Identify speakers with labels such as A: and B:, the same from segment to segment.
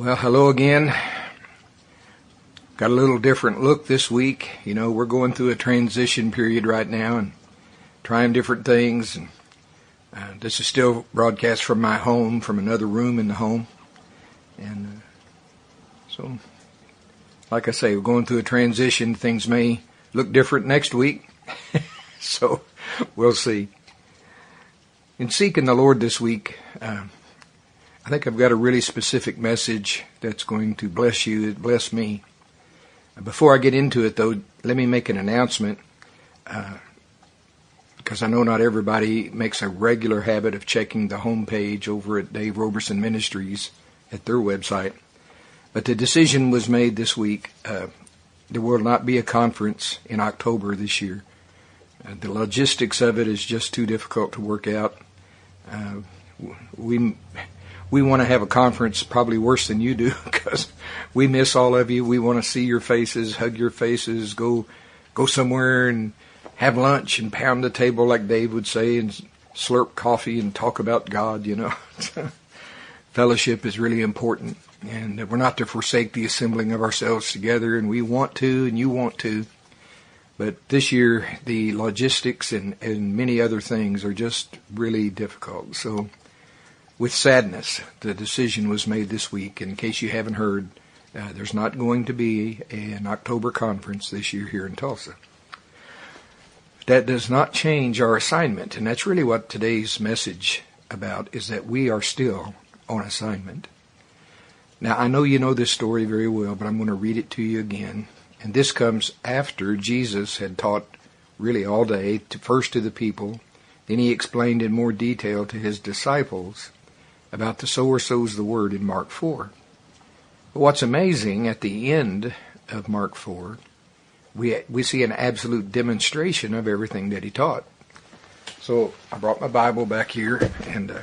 A: Well, hello again. Got a little different look this week. You know, we're going through a transition period right now and trying different things. And uh, this is still broadcast from my home, from another room in the home. And uh, so, like I say, we're going through a transition. Things may look different next week. so, we'll see. In seeking the Lord this week, uh, I think I've got a really specific message that's going to bless you, that bless me. Before I get into it, though, let me make an announcement, uh, because I know not everybody makes a regular habit of checking the homepage over at Dave Roberson Ministries at their website. But the decision was made this week. Uh, there will not be a conference in October this year. Uh, the logistics of it is just too difficult to work out. Uh, we we want to have a conference probably worse than you do because we miss all of you. We want to see your faces, hug your faces, go go somewhere and have lunch and pound the table like Dave would say and slurp coffee and talk about God, you know. Fellowship is really important and we're not to forsake the assembling of ourselves together and we want to and you want to. But this year the logistics and, and many other things are just really difficult. So with sadness, the decision was made this week. In case you haven't heard, uh, there's not going to be an October conference this year here in Tulsa. That does not change our assignment, and that's really what today's message about is that we are still on assignment. Now, I know you know this story very well, but I'm going to read it to you again. And this comes after Jesus had taught really all day, to, first to the people, then he explained in more detail to his disciples about the sower sows the word in Mark 4. But what's amazing at the end of Mark 4, we, we see an absolute demonstration of everything that he taught. So I brought my Bible back here, and uh,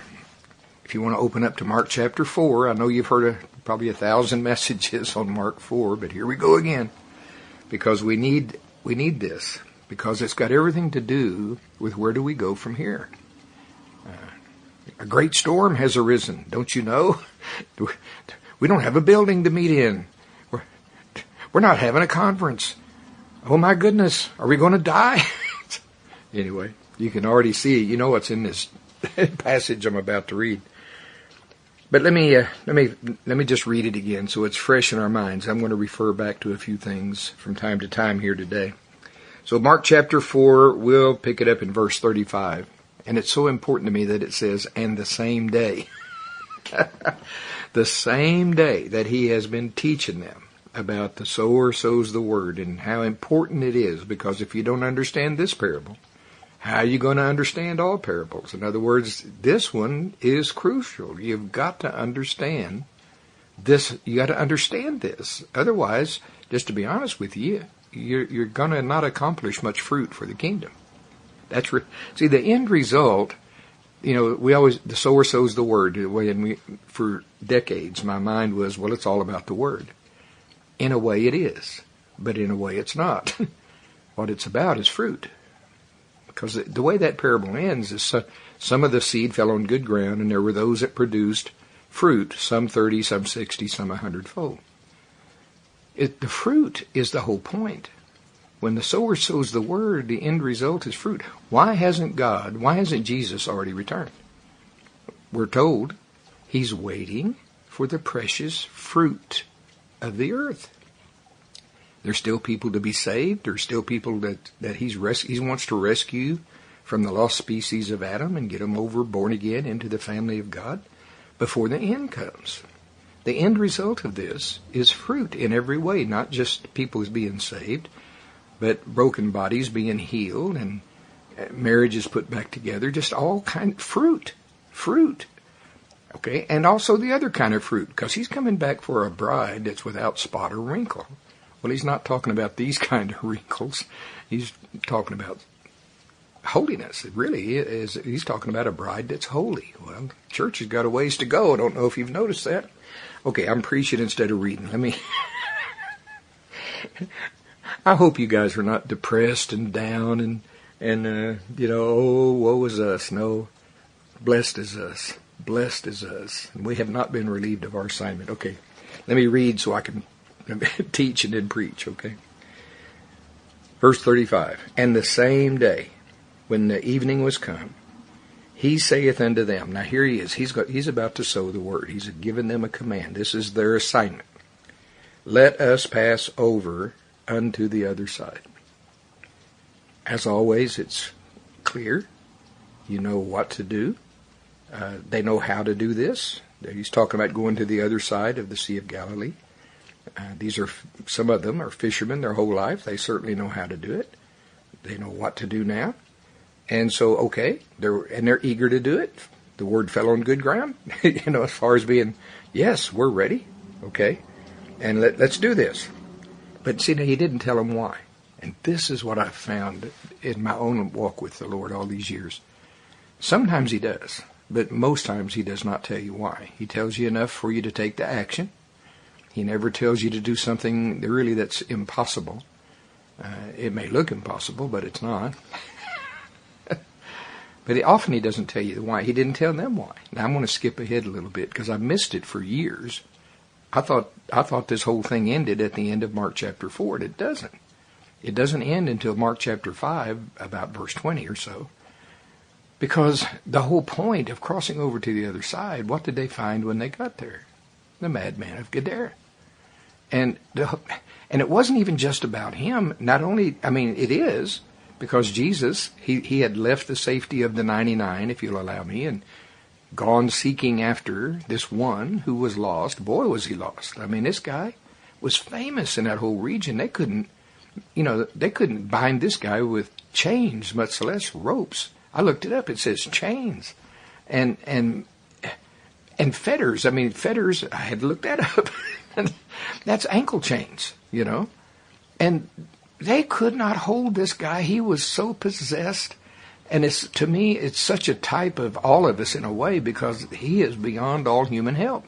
A: if you want to open up to Mark chapter 4, I know you've heard a, probably a thousand messages on Mark 4, but here we go again. Because we need, we need this. Because it's got everything to do with where do we go from here. A great storm has arisen, don't you know? We don't have a building to meet in. We're, we're not having a conference. Oh my goodness, are we going to die? anyway, you can already see, you know what's in this passage I'm about to read. But let me uh, let me let me just read it again so it's fresh in our minds. I'm going to refer back to a few things from time to time here today. So Mark chapter 4, we'll pick it up in verse 35. And it's so important to me that it says, and the same day. the same day that he has been teaching them about the sower sows the word and how important it is because if you don't understand this parable, how are you going to understand all parables? In other words, this one is crucial. You've got to understand this. You got to understand this. Otherwise, just to be honest with you, you're, you're going to not accomplish much fruit for the kingdom. That's re- see the end result. You know, we always the sower sows the word. And we, for decades, my mind was, well, it's all about the word. In a way, it is, but in a way, it's not. what it's about is fruit, because the, the way that parable ends is so, some of the seed fell on good ground, and there were those that produced fruit, some thirty, some sixty, some a hundredfold. It, the fruit is the whole point. When the sower sows the word, the end result is fruit. Why hasn't God, why hasn't Jesus already returned? We're told he's waiting for the precious fruit of the earth. There's still people to be saved. There's still people that, that he's res- he wants to rescue from the lost species of Adam and get them over born again into the family of God before the end comes. The end result of this is fruit in every way, not just people being saved, but broken bodies being healed and uh, marriages put back together, just all kind of fruit, fruit. Okay, and also the other kind of fruit, because he's coming back for a bride that's without spot or wrinkle. Well, he's not talking about these kind of wrinkles. He's talking about holiness. It really is. He's talking about a bride that's holy. Well, church has got a ways to go. I don't know if you've noticed that. Okay, I'm preaching instead of reading. Let me. I hope you guys are not depressed and down and and uh, you know, oh, woe is us. No, blessed is us. Blessed is us. And we have not been relieved of our assignment. Okay. let me read so I can teach and then preach, okay? Verse 35 And the same day, when the evening was come, he saith unto them, Now here he is. He's, got, he's about to sow the word. He's given them a command. This is their assignment. Let us pass over unto the other side. As always, it's clear. You know what to do. Uh, they know how to do this. He's talking about going to the other side of the Sea of Galilee. Uh, these are some of them are fishermen their whole life. They certainly know how to do it. They know what to do now, and so okay, they're and they're eager to do it. The word fell on good ground, you know, as far as being yes, we're ready, okay, and let, let's do this. But see, now he didn't tell them why, and this is what I've found in my own walk with the Lord all these years. Sometimes he does, but most times he does not tell you why. He tells you enough for you to take the action he never tells you to do something really that's impossible. Uh, it may look impossible, but it's not. but he, often he doesn't tell you the why. He didn't tell them why. Now I'm going to skip ahead a little bit because I missed it for years. I thought I thought this whole thing ended at the end of Mark chapter four, and it doesn't. It doesn't end until Mark chapter five, about verse twenty or so. Because the whole point of crossing over to the other side, what did they find when they got there? The madman of Gadara and the, and it wasn't even just about him. Not only, I mean, it is because Jesus he he had left the safety of the ninety nine, if you'll allow me, and gone seeking after this one who was lost. Boy, was he lost! I mean, this guy was famous in that whole region. They couldn't, you know, they couldn't bind this guy with chains, much less ropes. I looked it up. It says chains, and and and fetters. I mean, fetters. I had looked that up. That's ankle chains, you know. And they could not hold this guy. He was so possessed. And it's to me, it's such a type of all of us in a way because he is beyond all human help.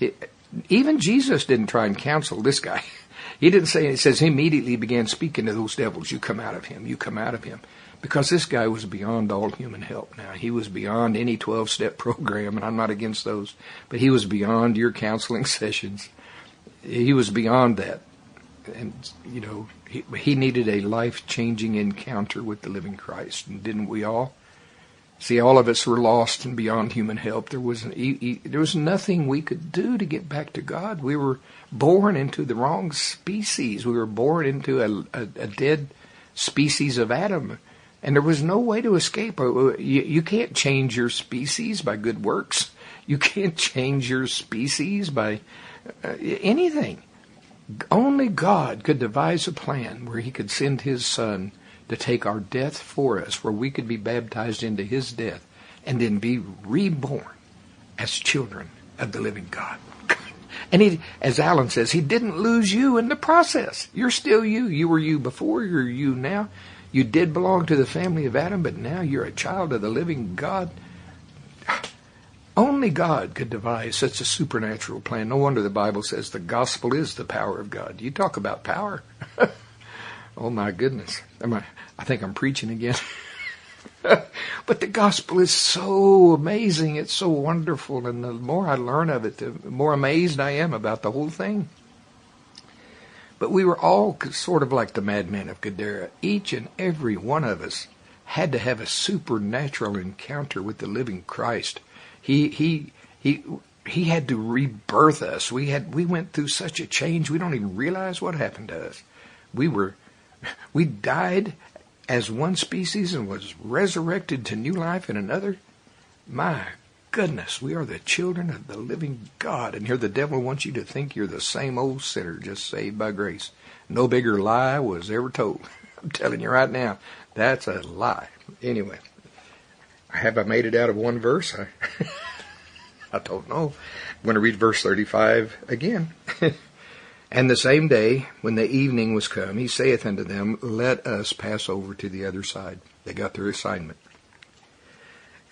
A: It, even Jesus didn't try and counsel this guy. He didn't say, He says he immediately began speaking to those devils, you come out of him, you come out of him. Because this guy was beyond all human help now. He was beyond any 12 step program, and I'm not against those, but he was beyond your counseling sessions he was beyond that. And, you know, he, he needed a life changing encounter with the living Christ. And didn't we all? See, all of us were lost and beyond human help. There was, he, he, there was nothing we could do to get back to God. We were born into the wrong species. We were born into a, a, a dead species of Adam. And there was no way to escape. Uh, you, you can't change your species by good works. You can't change your species by uh, anything. Only God could devise a plan where He could send His Son to take our death for us, where we could be baptized into His death and then be reborn as children of the living God. And he, as Alan says, he didn't lose you in the process. You're still you. You were you before, you're you now. You did belong to the family of Adam, but now you're a child of the living God. Only God could devise such a supernatural plan. No wonder the Bible says the gospel is the power of God. You talk about power. oh my goodness. I, I think I'm preaching again. but the gospel is so amazing. It's so wonderful. And the more I learn of it, the more amazed I am about the whole thing. But we were all sort of like the madmen of Gadara. Each and every one of us had to have a supernatural encounter with the living Christ he he he he had to rebirth us. We had we went through such a change. We don't even realize what happened to us. We were we died as one species and was resurrected to new life in another. My goodness, we are the children of the living God. And here the devil wants you to think you're the same old sinner just saved by grace. No bigger lie was ever told. I'm telling you right now, that's a lie. Anyway. Have I made it out of one verse? I, I don't know. I'm going to read verse 35 again. and the same day, when the evening was come, he saith unto them, Let us pass over to the other side. They got their assignment.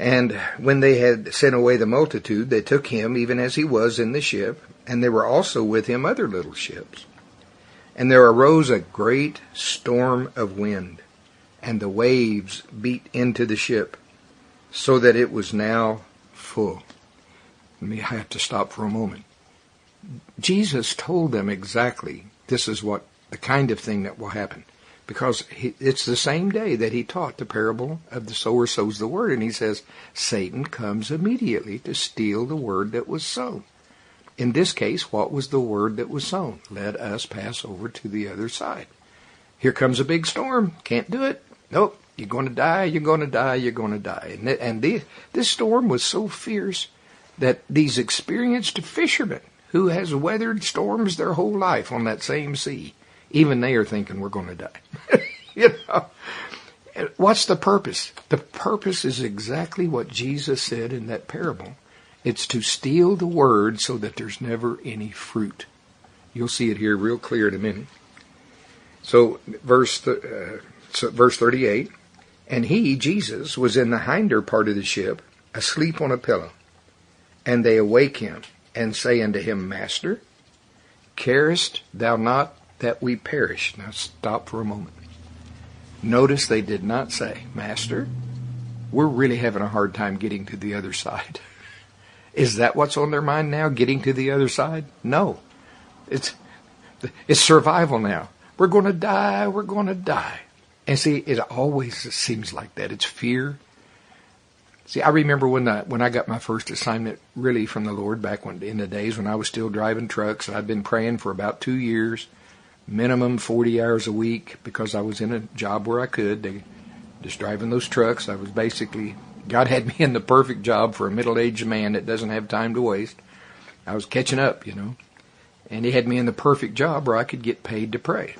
A: And when they had sent away the multitude, they took him even as he was in the ship, and there were also with him other little ships. And there arose a great storm of wind, and the waves beat into the ship, so that it was now full. Let me have to stop for a moment. Jesus told them exactly this is what the kind of thing that will happen. Because he, it's the same day that he taught the parable of the sower sows the word, and he says, Satan comes immediately to steal the word that was sown. In this case, what was the word that was sown? Let us pass over to the other side. Here comes a big storm. Can't do it. Nope. You're going to die. You're going to die. You're going to die. And, and the, this storm was so fierce that these experienced fishermen who has weathered storms their whole life on that same sea, even they are thinking we're going to die. you know, what's the purpose? The purpose is exactly what Jesus said in that parable. It's to steal the word so that there's never any fruit. You'll see it here real clear in a minute. So verse uh, so verse 38, and he Jesus was in the hinder part of the ship, asleep on a pillow, and they awake him and say unto him, Master, carest thou not that we perish? Now stop for a moment. Notice they did not say, Master, we're really having a hard time getting to the other side. Is that what's on their mind now, getting to the other side? No. It's, it's survival now. We're going to die. We're going to die. And see, it always seems like that. It's fear. See, I remember when I, when I got my first assignment really from the Lord back when, in the days when I was still driving trucks. I'd been praying for about two years, minimum 40 hours a week because I was in a job where I could. They, just driving those trucks. I was basically God had me in the perfect job for a middle-aged man that doesn't have time to waste. I was catching up, you know, and He had me in the perfect job where I could get paid to pray.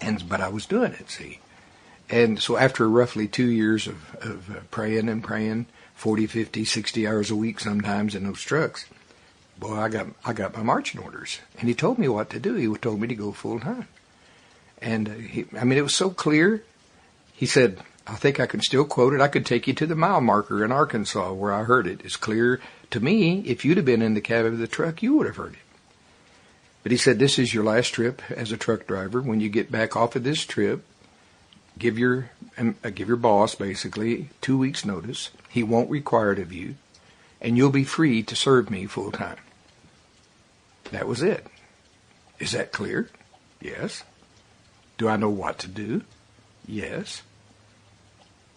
A: And but I was doing it, see. And so after roughly two years of, of uh, praying and praying, 40, 50, 60 hours a week sometimes in those trucks, boy, I got I got my marching orders, and he told me what to do. He told me to go full time, and uh, he, I mean it was so clear. He said, I think I can still quote it. I could take you to the mile marker in Arkansas where I heard it. It's clear to me. If you'd have been in the cab of the truck, you would have heard it. But he said, this is your last trip as a truck driver. When you get back off of this trip, give your um, uh, give your boss basically two weeks notice. He won't require it of you, and you'll be free to serve me full time. That was it. Is that clear? Yes. Do I know what to do? Yes.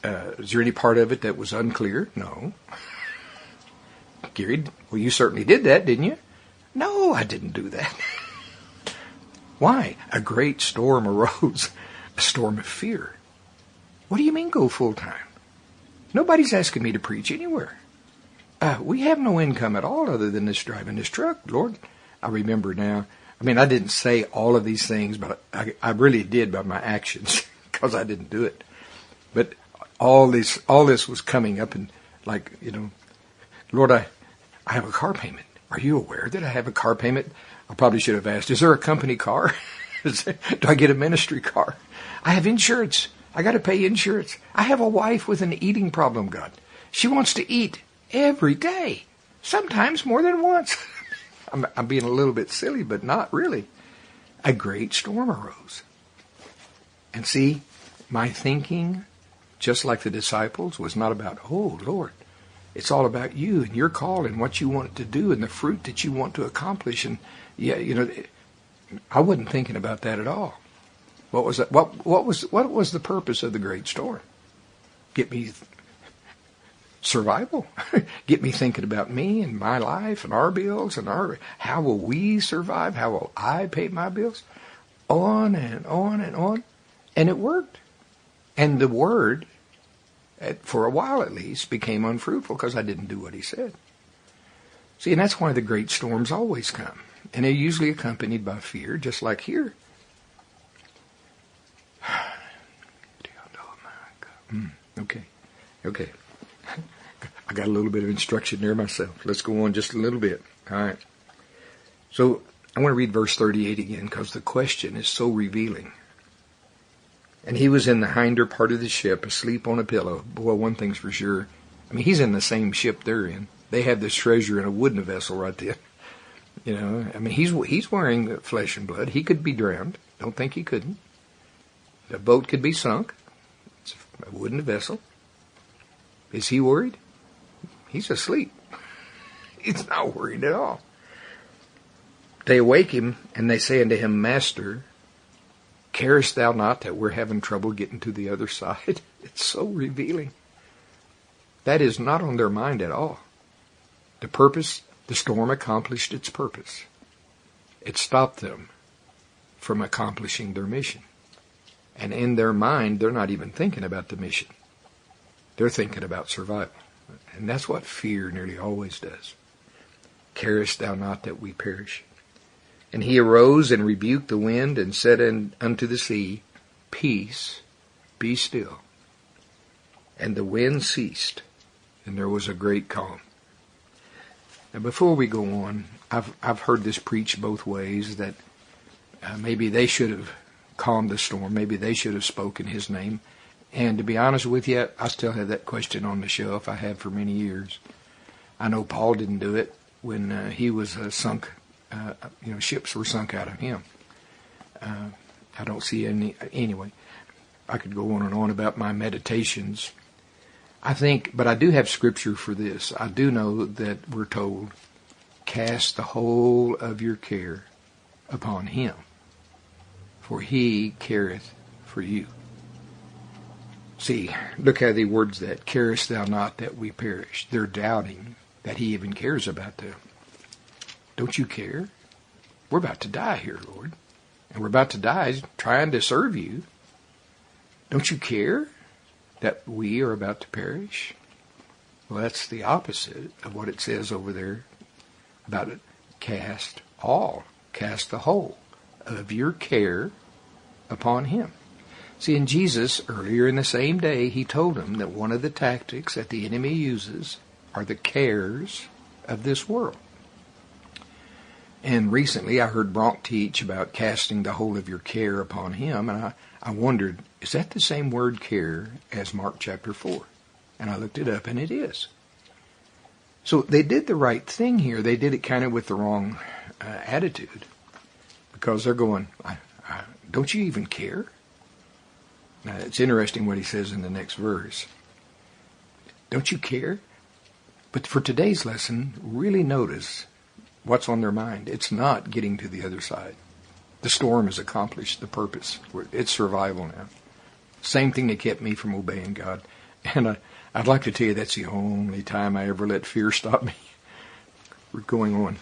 A: Uh, is there any part of it that was unclear? No. Gary, well, you certainly did that, didn't you? No, I didn't do that. Why? A great storm arose, a storm of fear. What do you mean go full time? Nobody's asking me to preach anywhere. Uh, we have no income at all other than this driving this truck, Lord. I remember now. I mean, I didn't say all of these things, but I, I really did by my actions because I didn't do it. But all this, all this was coming up and like, you know, Lord, I, I have a car payment. Are you aware that I have a car payment? I probably should have asked, is there a company car? Do I get a ministry car? I have insurance. I got to pay insurance. I have a wife with an eating problem, God. She wants to eat every day, sometimes more than once. I'm, I'm being a little bit silly, but not really. A great storm arose. And see, my thinking, just like the disciples, was not about, oh, Lord, it's all about you and your call and what you want to do and the fruit that you want to accomplish. And yeah, you know, I wasn't thinking about that at all. What was that? What what was what was the purpose of the great storm? Get me survival. Get me thinking about me and my life and our bills and our how will we survive? How will I pay my bills? On and on and on, and it worked. And the word for a while at least, became unfruitful because I didn't do what he said. See, and that's why the great storms always come. And they're usually accompanied by fear, just like here. Okay, okay. I got a little bit of instruction there myself. Let's go on just a little bit. All right. So I want to read verse 38 again because the question is so revealing. And he was in the hinder part of the ship, asleep on a pillow. Boy, one thing's for sure. I mean, he's in the same ship they're in. They have this treasure in a wooden vessel right there. You know, I mean, he's he's wearing flesh and blood. He could be drowned. Don't think he couldn't. The boat could be sunk. It's a wooden vessel. Is he worried? He's asleep. He's not worried at all. they awake him and they say unto him, Master, carest thou not that we're having trouble getting to the other side? It's so revealing. That is not on their mind at all. The purpose, the storm accomplished its purpose. It stopped them from accomplishing their mission. And in their mind, they're not even thinking about the mission. They're thinking about survival. And that's what fear nearly always does. Carest thou not that we perish? And he arose and rebuked the wind and said unto the sea, Peace, be still. And the wind ceased, and there was a great calm. Now, before we go on, I've I've heard this preached both ways that uh, maybe they should have calmed the storm, maybe they should have spoken His name. And to be honest with you, I still have that question on the shelf. I have for many years. I know Paul didn't do it when uh, he was uh, sunk uh, you know, ships were sunk out of him. Uh, I don't see any, anyway. I could go on and on about my meditations. I think, but I do have scripture for this. I do know that we're told, cast the whole of your care upon him, for he careth for you. See, look how he words that. Carest thou not that we perish? They're doubting that he even cares about them. Don't you care? We're about to die here, Lord. And we're about to die trying to serve you. Don't you care that we are about to perish? Well, that's the opposite of what it says over there about it. Cast all, cast the whole of your care upon him. See, in Jesus, earlier in the same day, he told him that one of the tactics that the enemy uses are the cares of this world. And recently I heard Bronk teach about casting the whole of your care upon him, and I, I wondered, is that the same word care as Mark chapter 4? And I looked it up, and it is. So they did the right thing here. They did it kind of with the wrong uh, attitude because they're going, I, I, don't you even care? Now, it's interesting what he says in the next verse. Don't you care? But for today's lesson, really notice what's on their mind. It's not getting to the other side. The storm has accomplished the purpose. It's survival now. Same thing that kept me from obeying God. And I, I'd like to tell you that's the only time I ever let fear stop me. We're going on.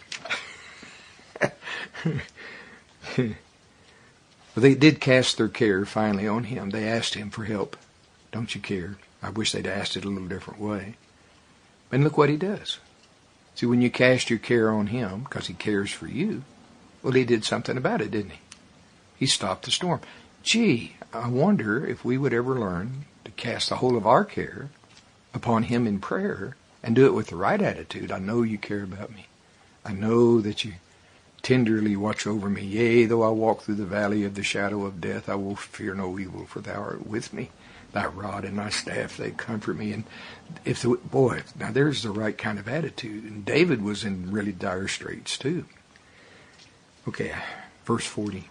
A: they did cast their care finally on him. They asked him for help. Don't you care? I wish they'd asked it a little different way. And look what he does. See, when you cast your care on him, because he cares for you, well, he did something about it, didn't he? He stopped the storm. Gee, I wonder if we would ever learn to cast the whole of our care upon him in prayer and do it with the right attitude. I know you care about me. I know that you tenderly watch over me. Yea, though I walk through the valley of the shadow of death, I will fear no evil, for thou art with me thy rod and thy staff they comfort me. And if the boy now there's the right kind of attitude. And david was in really dire straits too. Okay verse 40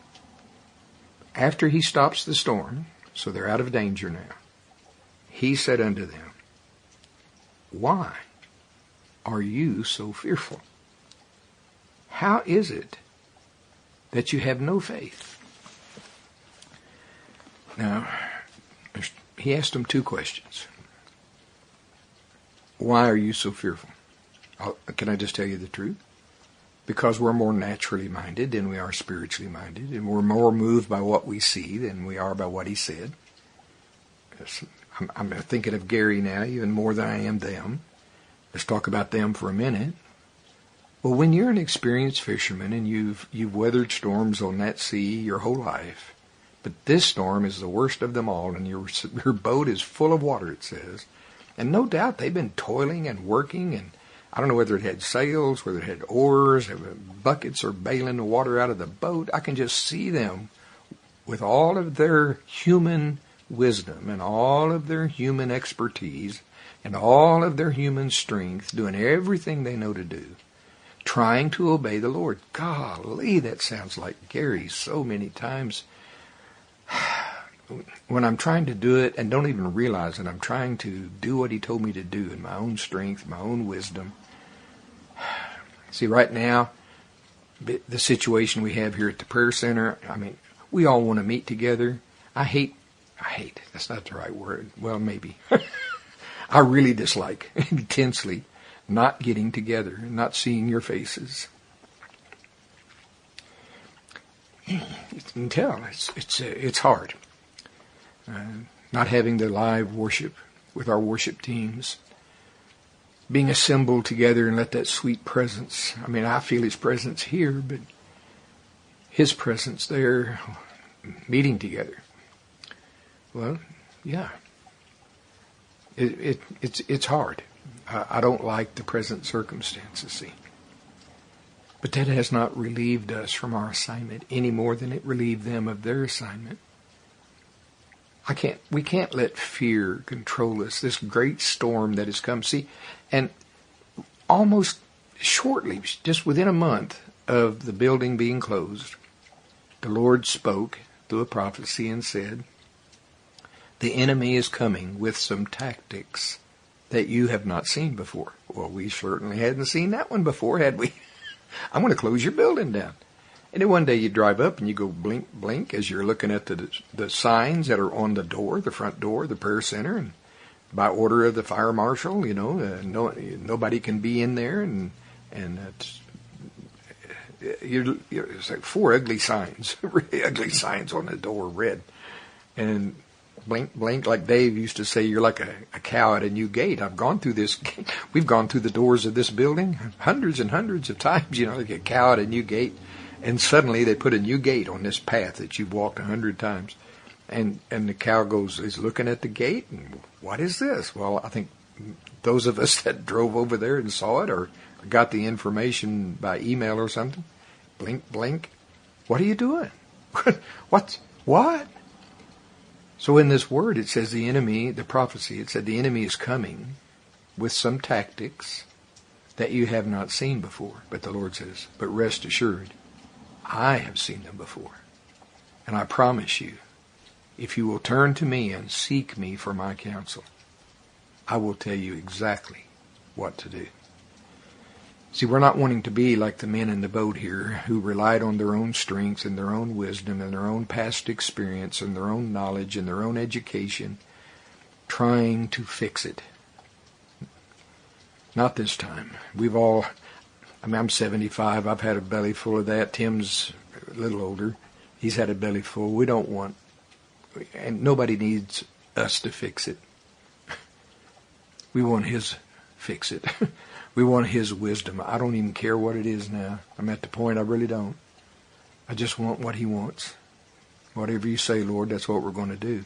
A: after he stops the storm so they're out of danger now he said unto them why are you so fearful? How is it that you have no faith? Now he asked him two questions. Why are you so fearful? I'll, can I just tell you the truth? Because we're more naturally minded than we are spiritually minded, and we're more moved by what we see than we are by what he said. I'm, I'm thinking of Gary now, even more than I am them. Let's talk about them for a minute. Well, when you're an experienced fisherman and you've you've weathered storms on that sea your whole life, but this storm is the worst of them all, and your, your boat is full of water, it says. And no doubt they've been toiling and working, and I don't know whether it had sails, whether it had oars, buckets, or bailing the water out of the boat. I can just see them with all of their human wisdom and all of their human expertise and all of their human strength doing everything they know to do, trying to obey the Lord. Golly, that sounds like Gary so many times when I'm trying to do it and don't even realize that I'm trying to do what he told me to do in my own strength, my own wisdom. See, right now, the situation we have here at the prayer center. I mean, we all want to meet together. I hate, I hate, that's not the right word. Well, maybe. I really dislike intensely not getting together, not seeing your faces. You can tell it's it's uh, it's hard. Uh, not having the live worship with our worship teams, being assembled together and let that sweet presence. I mean, I feel His presence here, but His presence there, meeting together. Well, yeah, it, it it's it's hard. I, I don't like the present circumstances. See. But that has not relieved us from our assignment any more than it relieved them of their assignment. I can't, we can't let fear control us, this great storm that has come. See, and almost shortly, just within a month of the building being closed, the Lord spoke through a prophecy and said, The enemy is coming with some tactics that you have not seen before. Well, we certainly hadn't seen that one before, had we? I'm going to close your building down. And then one day you drive up and you go blink, blink as you're looking at the the signs that are on the door, the front door, the prayer center, and by order of the fire marshal, you know, uh, no nobody can be in there, and and it's, you're, you're, it's like four ugly signs, really ugly signs on the door, red, and blink, blink, like Dave used to say, you're like a, a cow at a new gate. I've gone through this, we've gone through the doors of this building hundreds and hundreds of times, you know, like a cow at a new gate. And suddenly they put a new gate on this path that you've walked a hundred times. And, and the cow goes, is looking at the gate and what is this? Well, I think those of us that drove over there and saw it or got the information by email or something, blink, blink. What are you doing? what? What? So in this word, it says the enemy, the prophecy, it said the enemy is coming with some tactics that you have not seen before. But the Lord says, but rest assured, I have seen them before. And I promise you, if you will turn to me and seek me for my counsel, I will tell you exactly what to do. See, we're not wanting to be like the men in the boat here who relied on their own strength and their own wisdom and their own past experience and their own knowledge and their own education trying to fix it. Not this time. We've all, I mean, I'm 75. I've had a belly full of that. Tim's a little older. He's had a belly full. We don't want, and nobody needs us to fix it. We want his fix it. We want His wisdom. I don't even care what it is now. I'm at the point I really don't. I just want what He wants. Whatever you say, Lord, that's what we're going to do.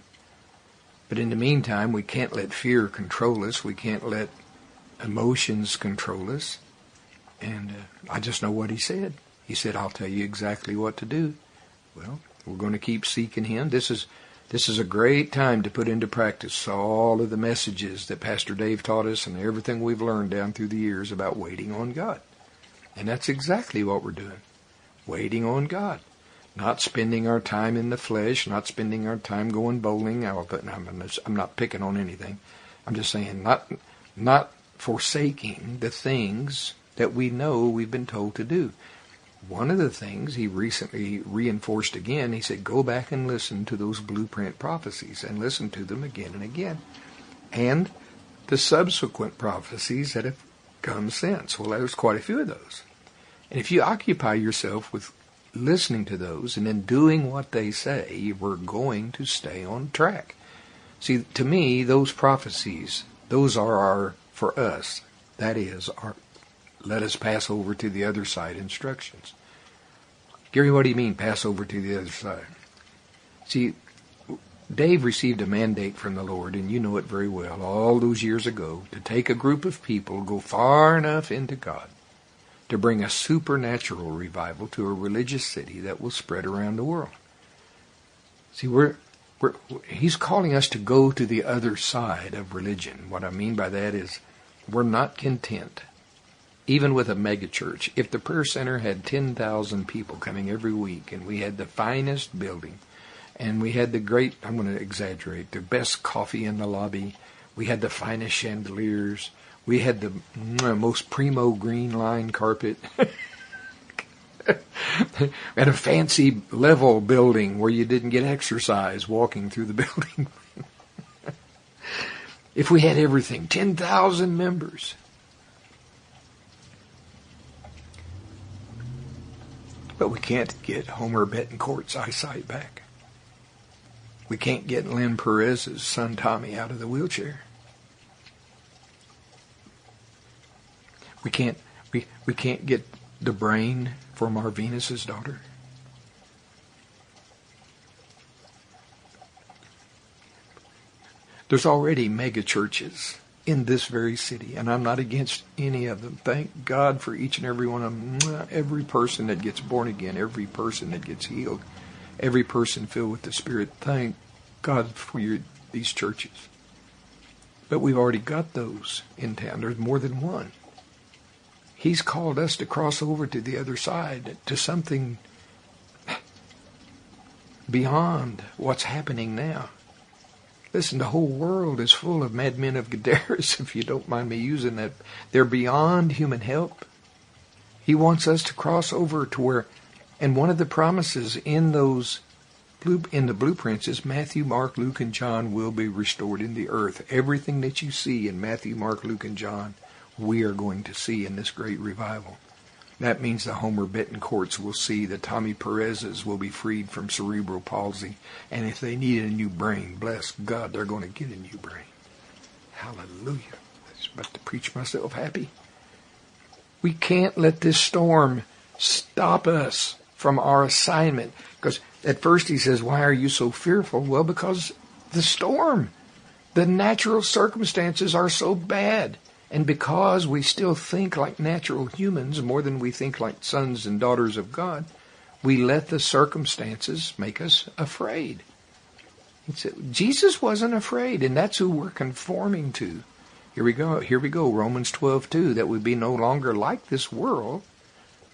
A: But in the meantime, we can't let fear control us. We can't let emotions control us. And uh, I just know what He said. He said, I'll tell you exactly what to do. Well, we're going to keep seeking Him. This is this is a great time to put into practice all of the messages that Pastor Dave taught us and everything we've learned down through the years about waiting on God. And that's exactly what we're doing. Waiting on God. Not spending our time in the flesh, not spending our time going bowling. I'm not picking on anything. I'm just saying not not forsaking the things that we know we've been told to do one of the things he recently reinforced again, he said, go back and listen to those blueprint prophecies and listen to them again and again. And the subsequent prophecies that have come since. Well, there's quite a few of those. And if you occupy yourself with listening to those and then doing what they say, we're going to stay on track. See, to me, those prophecies, those are our, for us, that is, our let us pass over to the other side instructions. Gary, what do you mean pass over to the other side? See, Dave received a mandate from the Lord, and you know it very well, all those years ago, to take a group of people, go far enough into God, to bring a supernatural revival to a religious city that will spread around the world. See, we're, we're, he's calling us to go to the other side of religion. What I mean by that is we're not content even with a megachurch, if the prayer center had 10,000 people coming every week and we had the finest building and we had the great, I'm going to exaggerate, the best coffee in the lobby, we had the finest chandeliers, we had the most primo green line carpet. at a fancy level building where you didn't get exercise walking through the building. if we had everything, 10,000 members. But we can't get Homer Betancourt's eyesight back. We can't get Len Perez's son Tommy out of the wheelchair. We can't we, we can't get the brain for Marvinus's daughter. There's already mega churches in this very city, and I'm not against any of them. Thank God for each and every one of them. Every person that gets born again, every person that gets healed, every person filled with the Spirit. Thank God for your, these churches. But we've already got those in town. There's more than one. He's called us to cross over to the other side, to something beyond what's happening now. Listen, the whole world is full of madmen of Gadaras, if you don't mind me using that. They're beyond human help. He wants us to cross over to where, and one of the promises in those in the blueprints is Matthew, Mark, Luke, and John will be restored in the earth. Everything that you see in Matthew, Mark, Luke, and John we are going to see in this great revival. That means the Homer Betancourts will see the Tommy Perez's will be freed from cerebral palsy. And if they need a new brain, bless God, they're going to get a new brain. Hallelujah. I was about to preach myself happy. We can't let this storm stop us from our assignment. Because at first he says, Why are you so fearful? Well, because the storm, the natural circumstances are so bad. And because we still think like natural humans more than we think like sons and daughters of God, we let the circumstances make us afraid. Jesus wasn't afraid, and that's who we're conforming to. Here we go. Here we go. Romans 12, That we be no longer like this world,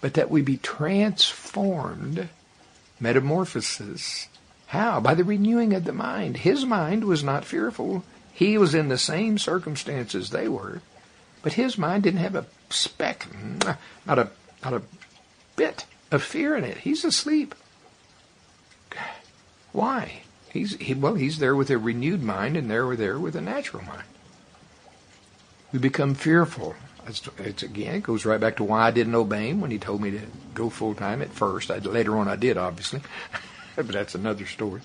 A: but that we be transformed. Metamorphosis. How? By the renewing of the mind. His mind was not fearful. He was in the same circumstances they were. But his mind didn't have a speck, not a, not a bit of fear in it. He's asleep. Why? He's he, well, he's there with a renewed mind, and there we're there with a natural mind. We become fearful. It's, it's, again, it goes right back to why I didn't obey him when he told me to go full time at first. I, later on, I did, obviously, but that's another story.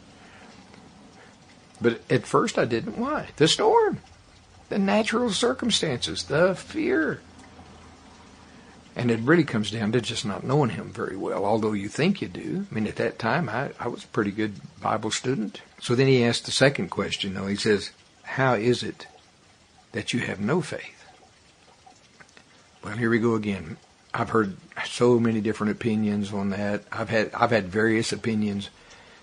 A: But at first, I didn't. Why? The storm the natural circumstances, the fear. And it really comes down to just not knowing him very well, although you think you do. I mean, at that time, I, I was a pretty good Bible student. So then he asked the second question, though. He says, How is it that you have no faith? Well, here we go again. I've heard so many different opinions on that. I've had I've had various opinions.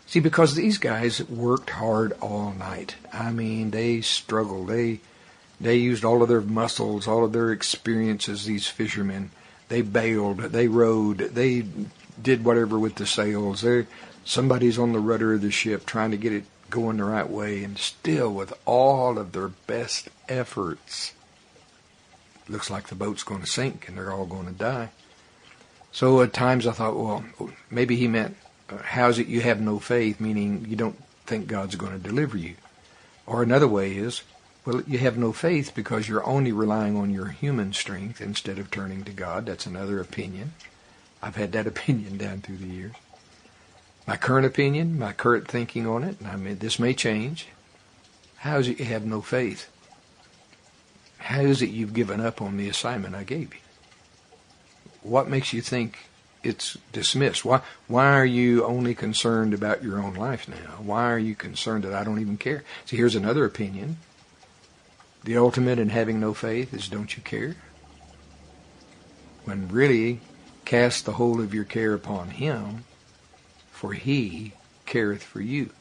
A: See, because these guys worked hard all night. I mean, they struggled. They they used all of their muscles, all of their experiences, these fishermen. They bailed, they rowed, they did whatever with the sails. Somebody's on the rudder of the ship trying to get it going the right way and still with all of their best efforts looks like the boat's going to sink and they're all going to die. So at times I thought, well, maybe he meant, uh, how's it you have no faith, meaning you don't think God's going to deliver you. Or another way is, well, you have no faith because you're only relying on your human strength instead of turning to God. That's another opinion. I've had that opinion down through the years. My current opinion, my current thinking on it, I mean, this may change. How is it you have no faith? How is it you've given up on the assignment I gave you? What makes you think it's dismissed? Why, why are you only concerned about your own life now? Why are you concerned that I don't even care? See, here's another opinion. The ultimate in having no faith is don't you care? When really cast the whole of your care upon him, for he careth for you.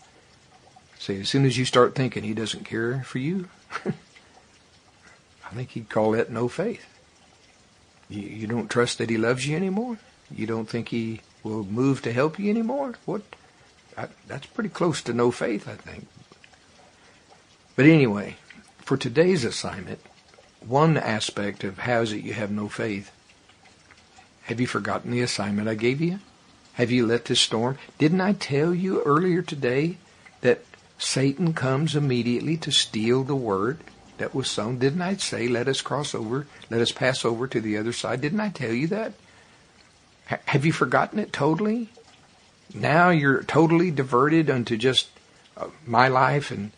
A: See, as soon as you start thinking he doesn't care for you, I think he'd call that no faith. You, you don't trust that he loves you anymore? You don't think he will move to help you anymore? What? I, that's pretty close to no faith, I think. But anyway, for today's assignment, one aspect of how is it you have no faith Have you forgotten the assignment I gave you? Have you let this storm? Didn't I tell you earlier today that Satan comes immediately to steal the word that was sown? Didn't I say, let us cross over, let us pass over to the other side? Didn't I tell you that? H- have you forgotten it totally? Now you're totally diverted unto just uh, my life and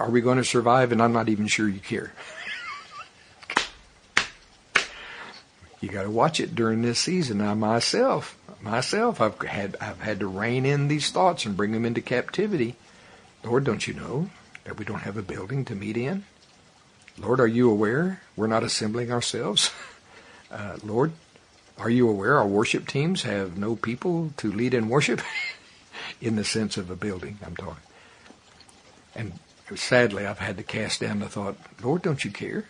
A: are we going to survive? And I'm not even sure you care. you got to watch it during this season. Now, myself, myself, I've had I've had to rein in these thoughts and bring them into captivity. Lord, don't you know that we don't have a building to meet in? Lord, are you aware we're not assembling ourselves? Uh, Lord, are you aware our worship teams have no people to lead in worship? in the sense of a building, I'm talking. And sadly, I've had to cast down the thought, Lord, don't you care?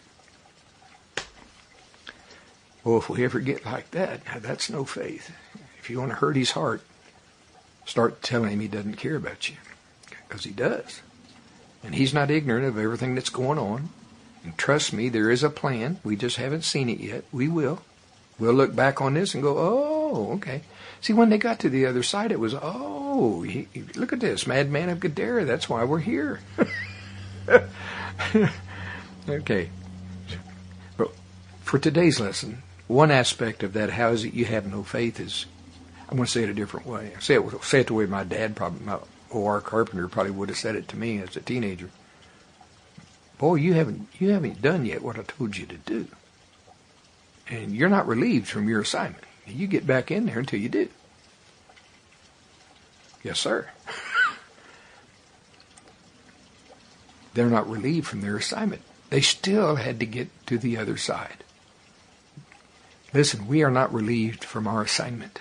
A: Well, if we ever get like that, that's no faith. If you want to hurt his heart, start telling him he doesn't care about you. Because he does. And he's not ignorant of everything that's going on. And trust me, there is a plan. We just haven't seen it yet. We will. We'll look back on this and go, oh, okay. See, when they got to the other side, it was, oh, he, look at this, madman of Gadara. That's why we're here. okay. But for today's lesson, one aspect of that, how is it you have no faith, is I'm going to say it a different way. say it say it the way my dad probably, my O.R. Carpenter probably would have said it to me as a teenager. Boy, you haven't you haven't done yet what I told you to do, and you're not relieved from your assignment. You get back in there until you do. Yes, sir. They're not relieved from their assignment. They still had to get to the other side. Listen, we are not relieved from our assignment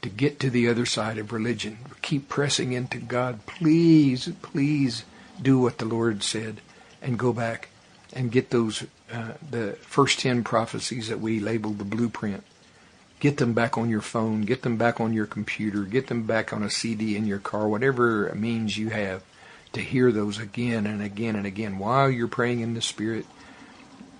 A: to get to the other side of religion. Keep pressing into God. Please, please do what the Lord said and go back and get those, uh, the first 10 prophecies that we labeled the blueprint. Get them back on your phone. Get them back on your computer. Get them back on a CD in your car, whatever means you have to hear those again and again and again while you're praying in the Spirit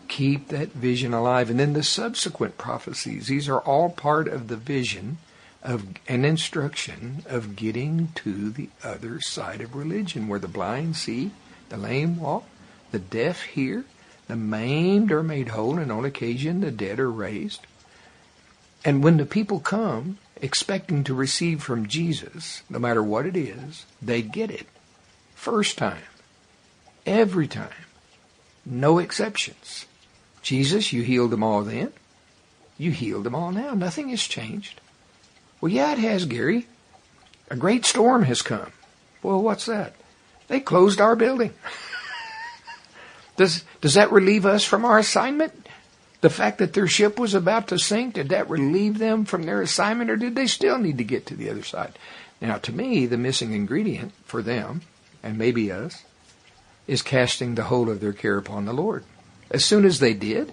A: keep that vision alive. And then the subsequent prophecies, these are all part of the vision of an instruction of getting to the other side of religion, where the blind see, the lame walk, the deaf hear, the maimed are made whole, and on occasion the dead are raised. And when the people come expecting to receive from Jesus, no matter what it is, they get it. First time. Every time. No exceptions. Jesus, you healed them all then. You healed them all now. Nothing has changed. Well, yeah, it has, Gary. A great storm has come. Well, what's that? They closed our building. does, does that relieve us from our assignment? The fact that their ship was about to sink, did that relieve them from their assignment or did they still need to get to the other side? Now, to me, the missing ingredient for them, and maybe us, is casting the whole of their care upon the Lord. As soon as they did,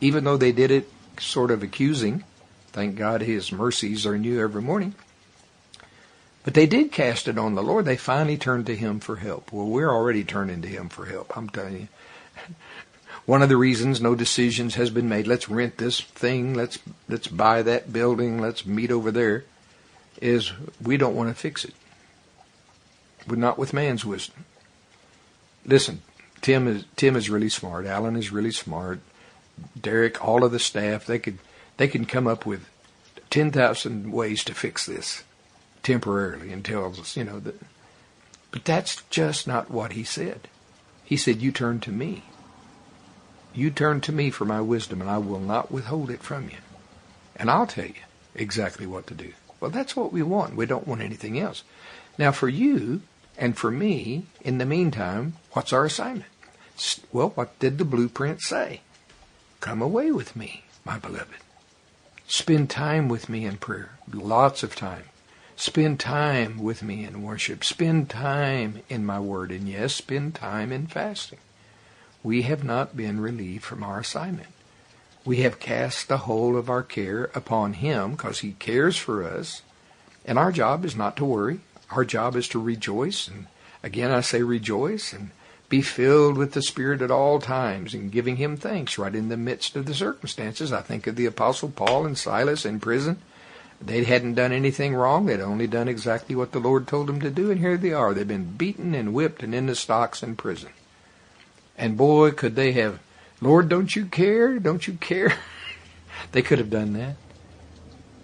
A: even though they did it sort of accusing, thank God his mercies are new every morning. But they did cast it on the Lord. They finally turned to him for help. Well, we're already turning to him for help. I'm telling you. One of the reasons no decisions has been made, let's rent this thing, let's let's buy that building, let's meet over there, is we don't want to fix it. We're not with man's wisdom. Listen, Tim is Tim is really smart. Alan is really smart. Derek, all of the staff, they could they can come up with ten thousand ways to fix this temporarily and tells us, you know, that but that's just not what he said. He said, You turn to me. You turn to me for my wisdom, and I will not withhold it from you. And I'll tell you exactly what to do. Well, that's what we want. We don't want anything else. Now, for you and for me, in the meantime, what's our assignment? Well, what did the blueprint say? Come away with me, my beloved. Spend time with me in prayer, lots of time. Spend time with me in worship. Spend time in my word. And yes, spend time in fasting. We have not been relieved from our assignment. We have cast the whole of our care upon Him because He cares for us. And our job is not to worry. Our job is to rejoice. And again, I say rejoice. And be filled with the Spirit at all times and giving Him thanks right in the midst of the circumstances. I think of the Apostle Paul and Silas in prison. They hadn't done anything wrong. They'd only done exactly what the Lord told them to do, and here they are. They've been beaten and whipped and in the stocks in prison. And boy, could they have, Lord, don't you care? Don't you care? they could have done that.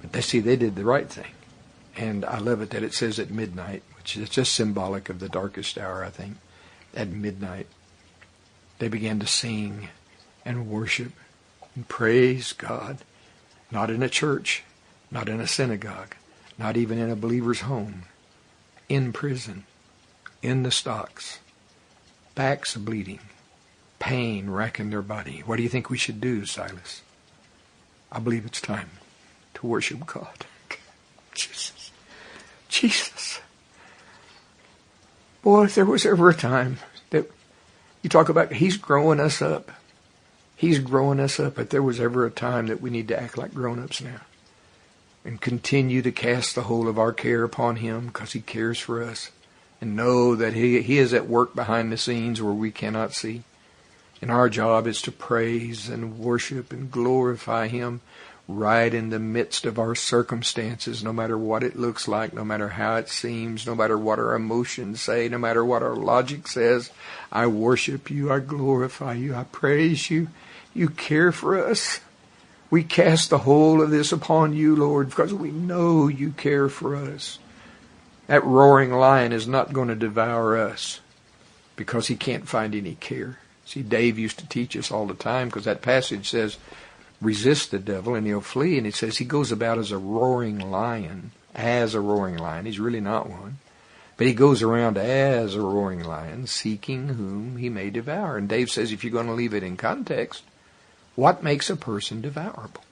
A: But they see, they did the right thing. And I love it that it says at midnight, which is just symbolic of the darkest hour, I think at midnight, they began to sing and worship and praise God, not in a church, not in a synagogue, not even in a believer's home, in prison, in the stocks, backs bleeding, pain racking their body. What do you think we should do, Silas? I believe it's time to worship God. Jesus. Jesus. Boy, if there was ever a time that you talk about He's growing us up. He's growing us up. If there was ever a time that we need to act like grown-ups now and continue to cast the whole of our care upon Him because He cares for us and know that He, he is at work behind the scenes where we cannot see. And our job is to praise and worship and glorify Him right in the midst of our circumstances, no matter what it looks like, no matter how it seems, no matter what our emotions say, no matter what our logic says. I worship you. I glorify you. I praise you. You care for us. We cast the whole of this upon you, Lord, because we know you care for us. That roaring lion is not going to devour us because he can't find any care. See, Dave used to teach us all the time because that passage says, resist the devil and he'll flee. And it says he goes about as a roaring lion, as a roaring lion. He's really not one. But he goes around as a roaring lion, seeking whom he may devour. And Dave says if you're going to leave it in context, what makes a person devourable?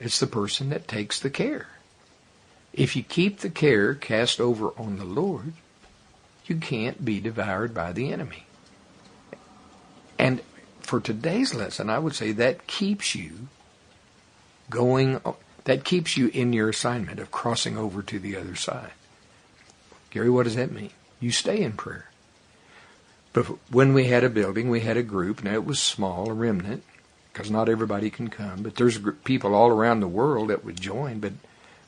A: It's the person that takes the care. If you keep the care cast over on the Lord, you can't be devoured by the enemy. And for today's lesson, I would say that keeps you going, that keeps you in your assignment of crossing over to the other side. Gary, what does that mean? You stay in prayer. But when we had a building, we had a group. Now it was small, a remnant, because not everybody can come. But there's people all around the world that would join. But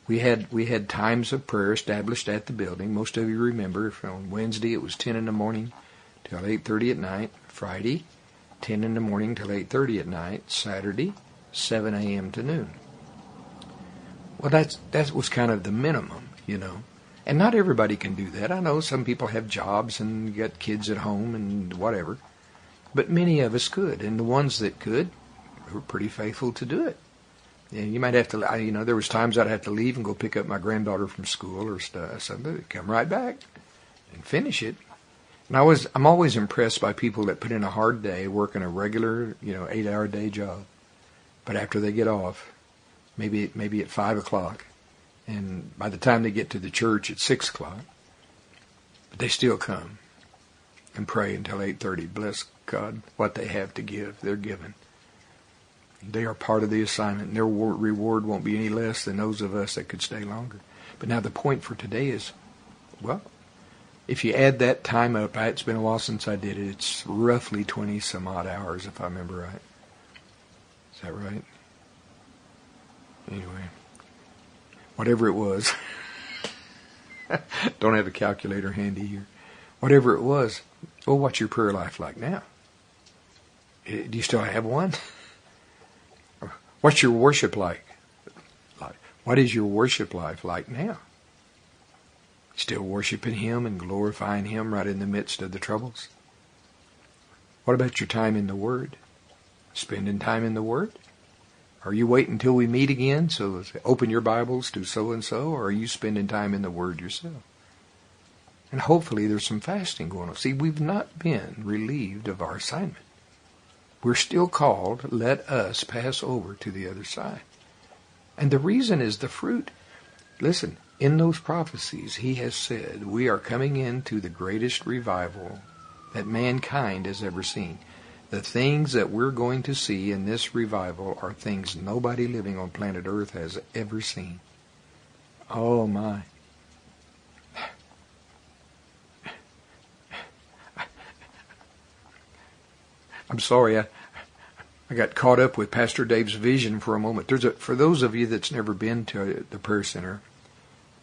A: we had we had times of prayer established at the building. Most of you remember on Wednesday it was 10 in the morning till 8:30 at night. Friday 10 in the morning till 8.30 at night, Saturday, 7 a.m. to noon. Well, that's, that was kind of the minimum, you know. And not everybody can do that. I know some people have jobs and get kids at home and whatever. But many of us could. And the ones that could were pretty faithful to do it. And you might have to, you know, there was times I'd have to leave and go pick up my granddaughter from school or stuff. Something, come right back and finish it. And I was, I'm always impressed by people that put in a hard day, working a regular, you know, eight-hour day job, but after they get off, maybe maybe at five o'clock, and by the time they get to the church at six o'clock, but they still come and pray until eight thirty. Bless God, what they have to give, they're given. They are part of the assignment, and their reward won't be any less than those of us that could stay longer. But now the point for today is, well, if you add that time up, it's been a while since I did it. It's roughly 20 some odd hours, if I remember right. Is that right? Anyway, whatever it was. Don't have a calculator handy here. Whatever it was, well, what's your prayer life like now? Eh, do you still have one? What's your worship like? What is your worship life like now? Still worshiping Him and glorifying Him right in the midst of the troubles? What about your time in the Word? Spending time in the Word? Are you waiting until we meet again so open your Bibles to so and so, or are you spending time in the Word yourself? And hopefully there's some fasting going on. See, we've not been relieved of our assignment. We're still called, let us pass over to the other side. And the reason is the fruit. Listen, in those prophecies, he has said, we are coming into the greatest revival that mankind has ever seen. The things that we're going to see in this revival are things nobody living on planet Earth has ever seen. Oh my. I'm sorry, I, I got caught up with Pastor Dave's vision for a moment. There's a, for those of you that's never been to the prayer center,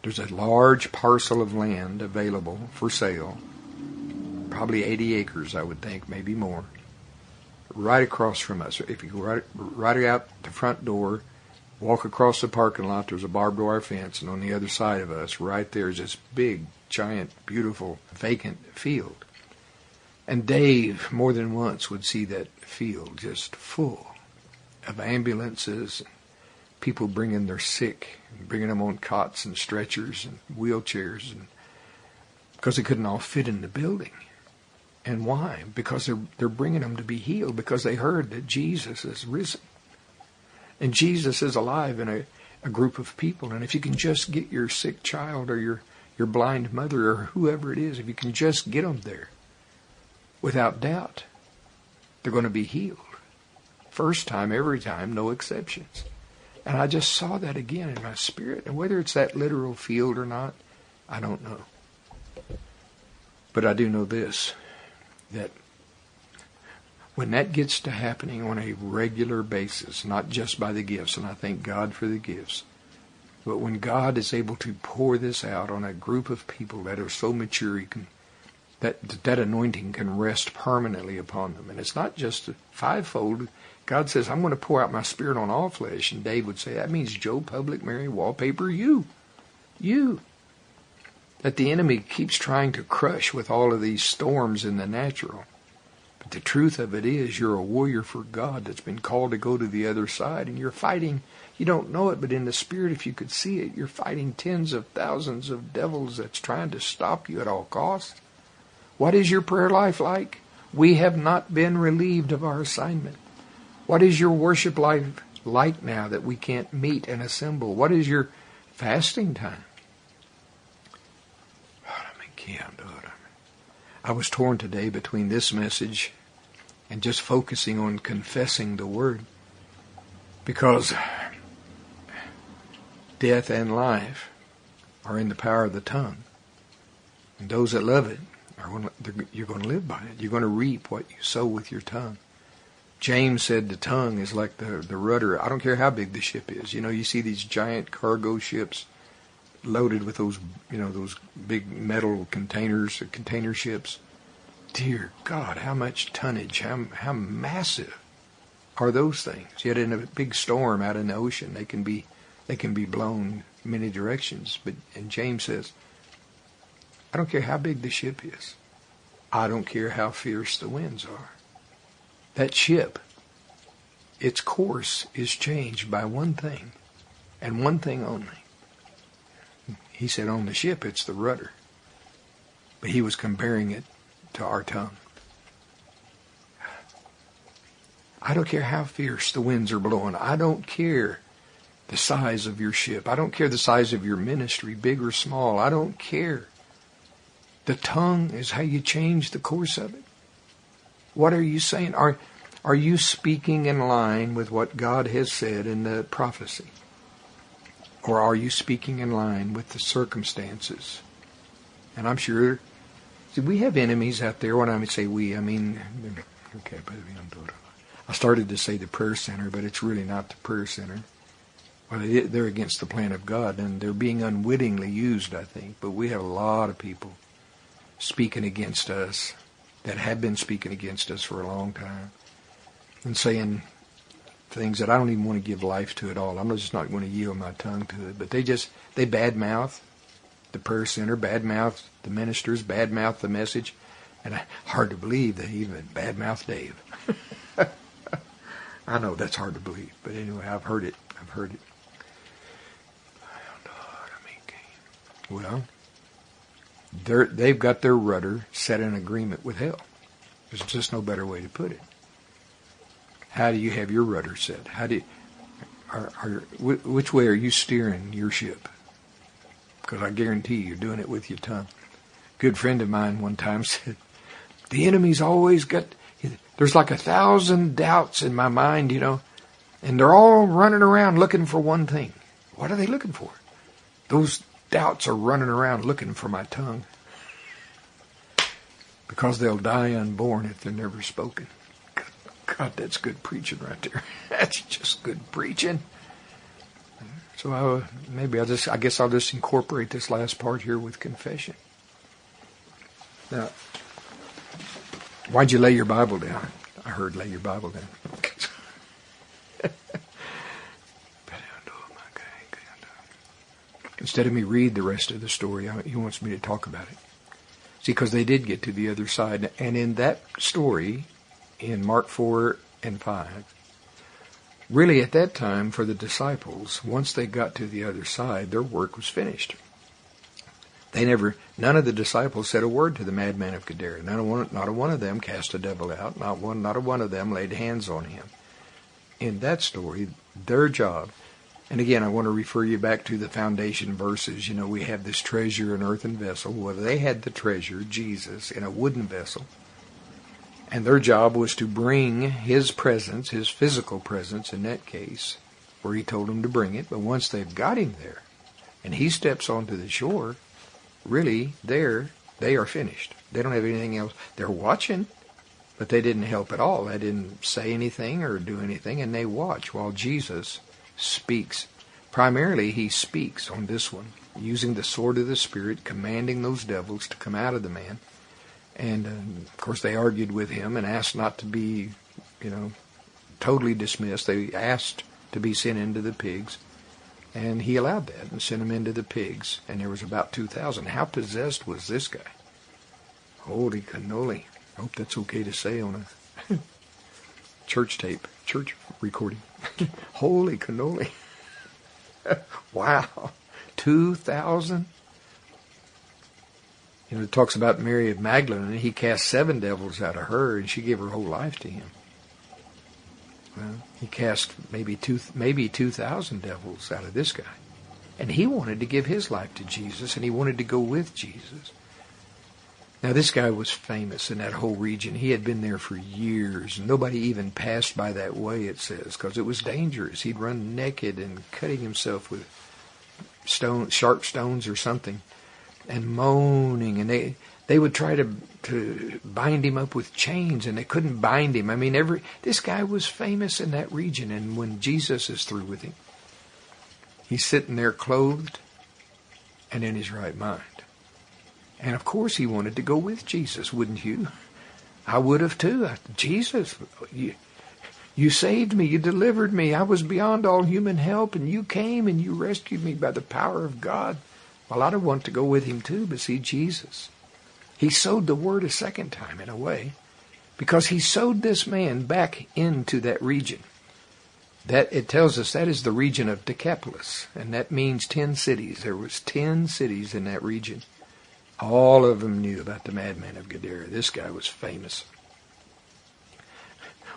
A: there's a large parcel of land available for sale, probably 80 acres, I would think, maybe more, right across from us. If you go right, right out the front door, walk across the parking lot, there's a barbed wire fence, and on the other side of us, right there, is this big, giant, beautiful, vacant field. And Dave, more than once, would see that field just full of ambulances, people bringing their sick, bringing them on cots and stretchers and wheelchairs, and because they couldn't all fit in the building. And why? Because they're they're bringing them to be healed because they heard that Jesus is risen, and Jesus is alive in a, a group of people. And if you can just get your sick child or your your blind mother or whoever it is, if you can just get them there, without doubt, they're going to be healed. First time, every time, no exceptions. And I just saw that again in my spirit. And whether it's that literal field or not, I don't know. But I do know this that when that gets to happening on a regular basis, not just by the gifts, and I thank God for the gifts, but when God is able to pour this out on a group of people that are so mature, can that that anointing can rest permanently upon them. And it's not just fivefold. God says, I'm going to pour out my spirit on all flesh. And Dave would say, that means Joe Public, Mary Wallpaper, you. You. That the enemy keeps trying to crush with all of these storms in the natural. But the truth of it is, you're a warrior for God that's been called to go to the other side. And you're fighting, you don't know it, but in the spirit, if you could see it, you're fighting tens of thousands of devils that's trying to stop you at all costs. What is your prayer life like? We have not been relieved of our assignment. What is your worship life like now that we can't meet and assemble? What is your fasting time? I was torn today between this message and just focusing on confessing the word because death and life are in the power of the tongue. And those that love it are you're going to live by it. You're going to reap what you sow with your tongue. James said the tongue is like the, the rudder. I don't care how big the ship is. You know, you see these giant cargo ships loaded with those, you know, those big metal containers, uh, container ships. Dear God, how much tonnage, how, how massive are those things? Yet in a big storm out in the ocean, they can be, they can be blown many directions. But, and James says, I don't care how big the ship is. I don't care how fierce the winds are. That ship, its course is changed by one thing, and one thing only. He said on the ship it's the rudder. But he was comparing it to our tongue. I don't care how fierce the winds are blowing. I don't care the size of your ship. I don't care the size of your ministry, big or small. I don't care. The tongue is how you change the course of it. What are you saying? Are, are you speaking in line with what God has said in the prophecy? Or are you speaking in line with the circumstances? And I'm sure, see, we have enemies out there. When I say we, I mean, okay, I started to say the prayer center, but it's really not the prayer center. Well, they're against the plan of God, and they're being unwittingly used, I think. But we have a lot of people speaking against us, that have been speaking against us for a long time, and saying things that I don't even want to give life to at all. I'm just not going to yield my tongue to it. But they just they badmouth the prayer center, badmouth the ministers, badmouth the message, and I, hard to believe they even badmouth Dave. I know that's hard to believe, but anyway, I've heard it. I've heard it. Well, they're, they've got their rudder set in agreement with hell. There's just no better way to put it. How do you have your rudder set? How do you, are, are, which way are you steering your ship? Because I guarantee you, you're doing it with your tongue. A good friend of mine one time said, the enemy's always got, there's like a thousand doubts in my mind, you know, and they're all running around looking for one thing. What are they looking for? Those doubts are running around looking for my tongue because they'll die unborn if they're never spoken. God, that's good preaching right there. That's just good preaching. So I, maybe I'll just, I guess I'll just incorporate this last part here with confession. Now, why'd you lay your Bible down? I heard lay your Bible down. Instead of me read the rest of the story, he wants me to talk about it. See, because they did get to the other side. And in that story, in Mark 4 and 5, really at that time for the disciples, once they got to the other side, their work was finished. They never, none of the disciples said a word to the madman of Gadara. None of one, not a one of them cast a devil out. Not one, not a one of them laid hands on him. In that story, their job, and again, I want to refer you back to the foundation verses. You know, we have this treasure in earthen vessel. Well, they had the treasure, Jesus, in a wooden vessel. And their job was to bring his presence, his physical presence in that case, where he told them to bring it. But once they've got him there, and he steps onto the shore, really, there, they are finished. They don't have anything else. They're watching, but they didn't help at all. They didn't say anything or do anything, and they watch while Jesus speaks. Primarily, he speaks on this one, using the sword of the Spirit, commanding those devils to come out of the man. And um, of course, they argued with him and asked not to be, you know, totally dismissed. They asked to be sent into the pigs. And he allowed that and sent them into the pigs. And there was about 2,000. How possessed was this guy? Holy cannoli. I hope that's okay to say on a church tape, church recording. Holy cannoli. wow. 2,000? You know, it talks about Mary of Magdalene, and he cast seven devils out of her, and she gave her whole life to him. Well, he cast maybe two, maybe 2,000 devils out of this guy. And he wanted to give his life to Jesus, and he wanted to go with Jesus. Now, this guy was famous in that whole region. He had been there for years. Nobody even passed by that way, it says, because it was dangerous. He'd run naked and cutting himself with stone, sharp stones or something, and moaning. And they they would try to to bind him up with chains, and they couldn't bind him. I mean, every this guy was famous in that region. And when Jesus is through with him, he's sitting there clothed and in his right mind. And of course, he wanted to go with Jesus, wouldn't you? I would have too. Jesus, you, you saved me. You delivered me. I was beyond all human help, and you came and you rescued me by the power of God. Well, I'd want to go with him too, but see, Jesus, he sowed the word a second time in a way, because he sowed this man back into that region. That it tells us that is the region of Decapolis, and that means ten cities. There was ten cities in that region. All of them knew about the madman of Gadara. This guy was famous.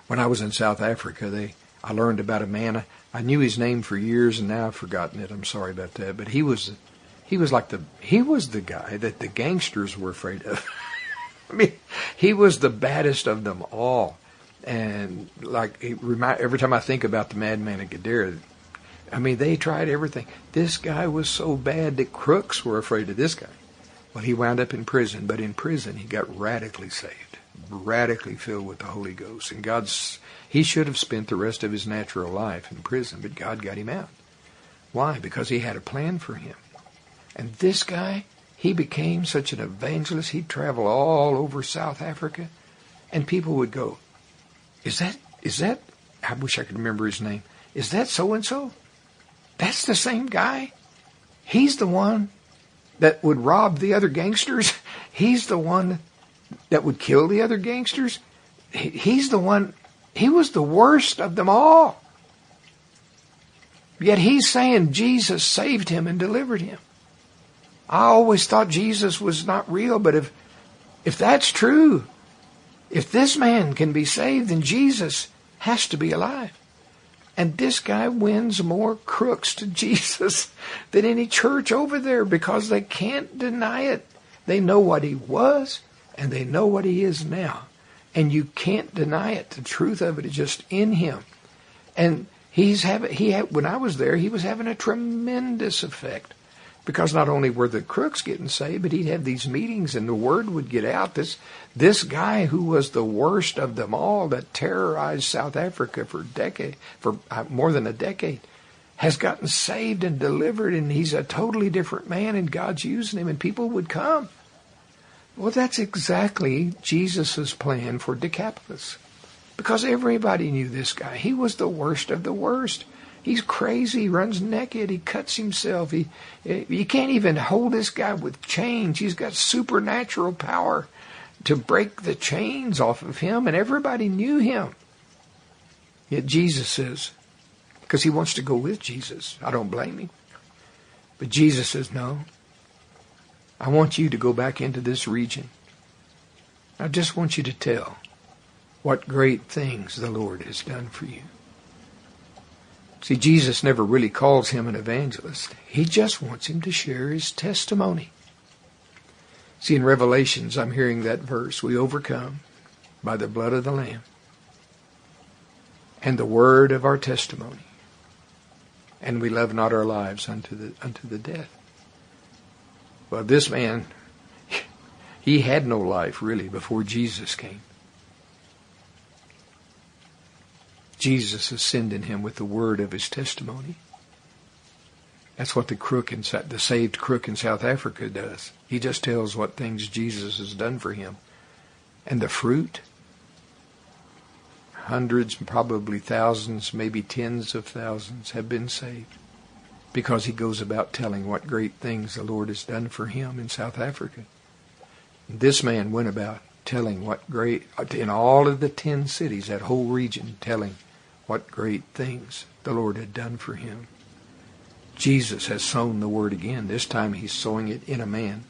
A: When I was in South Africa, they I learned about a man. I knew his name for years, and now I've forgotten it. I'm sorry about that. But he was he was like the he was the guy that the gangsters were afraid of. I mean, he was the baddest of them all. And like remind, every time I think about the madman of Gadara, I mean, they tried everything. This guy was so bad that crooks were afraid of this guy. Well, he wound up in prison, but in prison he got radically saved, radically filled with the Holy Ghost. And God's, he should have spent the rest of his natural life in prison, but God got him out. Why? Because he had a plan for him. And this guy, he became such an evangelist, he'd travel all over South Africa, and people would go, Is that, is that, I wish I could remember his name, is that so and so? That's the same guy? He's the one that would rob the other gangsters. He's the one that would kill the other gangsters. He's the one, he was the worst of them all. Yet he's saying Jesus saved him and delivered him. I always thought Jesus was not real, but if, if that's true, if this man can be saved, then Jesus has to be alive. And this guy wins more crooks to Jesus than any church over there because they can't deny it. They know what he was and they know what he is now. And you can't deny it. The truth of it is just in him. And he's having, he had, when I was there, he was having a tremendous effect. Because not only were the crooks getting saved, but he'd have these meetings and the word would get out. This, this guy who was the worst of them all that terrorized South Africa for decade, for uh, more than a decade, has gotten saved and delivered and he's a totally different man and God's using him and people would come. Well, that's exactly Jesus' plan for Decapolis. Because everybody knew this guy. He was the worst of the worst. He's crazy. He runs naked. He cuts himself. He, you can't even hold this guy with chains. He's got supernatural power to break the chains off of him, and everybody knew him. Yet Jesus says, because he wants to go with Jesus. I don't blame him. But Jesus says, no. I want you to go back into this region. I just want you to tell what great things the Lord has done for you. See, Jesus never really calls him an evangelist. He just wants him to share his testimony. See, in Revelations, I'm hearing that verse, we overcome by the blood of the Lamb and the word of our testimony. And we love not our lives unto the, unto the death. Well, this man, he had no life really before Jesus came. Jesus is sending him with the word of his testimony. That's what the crook in the saved crook in South Africa does. He just tells what things Jesus has done for him. And the fruit, hundreds, probably thousands, maybe tens of thousands have been saved because he goes about telling what great things the Lord has done for him in South Africa. This man went about telling what great, in all of the ten cities, that whole region, telling what great things the Lord had done for him. Jesus has sown the word again. This time he's sowing it in a man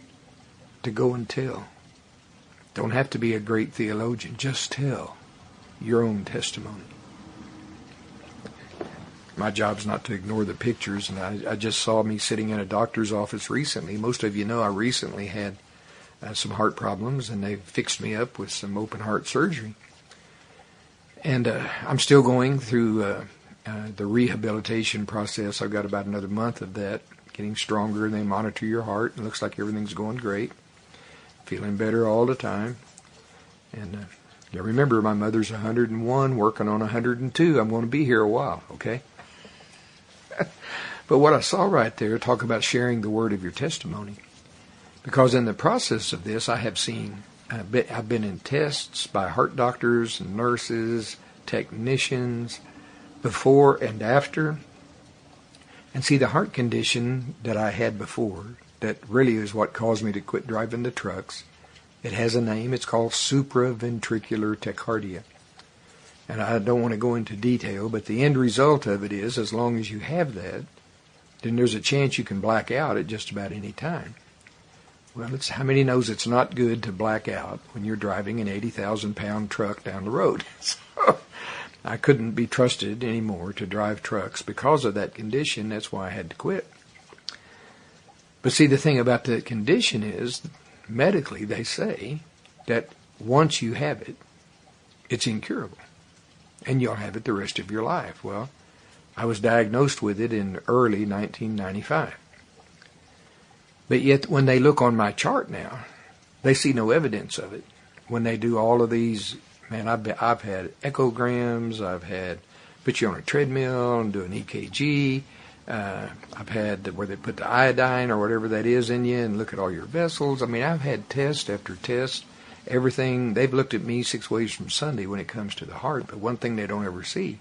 A: to go and tell. Don't have to be a great theologian. Just tell your own testimony. My job's not to ignore the pictures, and I, I just saw me sitting in a doctor's office recently. Most of you know I recently had uh, some heart problems, and they fixed me up with some open heart surgery. And uh, I'm still going through uh, uh, the rehabilitation process. I've got about another month of that, getting stronger. And they monitor your heart. It looks like everything's going great. Feeling better all the time. And uh, yeah, remember, my mother's 101, working on 102. I'm going to be here a while, okay? but what I saw right there, talk about sharing the word of your testimony. Because in the process of this, I have seen I've been, I've been in tests by heart doctors nurses, technicians, before and after. And see, the heart condition that I had before, that really is what caused me to quit driving the trucks, it has a name. It's called supraventricular tachycardia. And I don't want to go into detail, but the end result of it is as long as you have that, then there's a chance you can black out at just about any time. Well, it's how many knows it's not good to black out when you're driving an 80,000 pound truck down the road. So I couldn't be trusted anymore to drive trucks because of that condition. That's why I had to quit. But see, the thing about that condition is, medically, they say that once you have it, it's incurable. And you'll have it the rest of your life. Well, I was diagnosed with it in early 1995. But yet, when they look on my chart now, they see no evidence of it. When they do all of these, man, I've been, I've had echograms, I've had put you on a treadmill and do an EKG. Uh, I've had where they put the iodine or whatever that is in you and look at all your vessels. I mean, I've had test after test. Everything they've looked at me six ways from Sunday when it comes to the heart, but one thing they don't ever see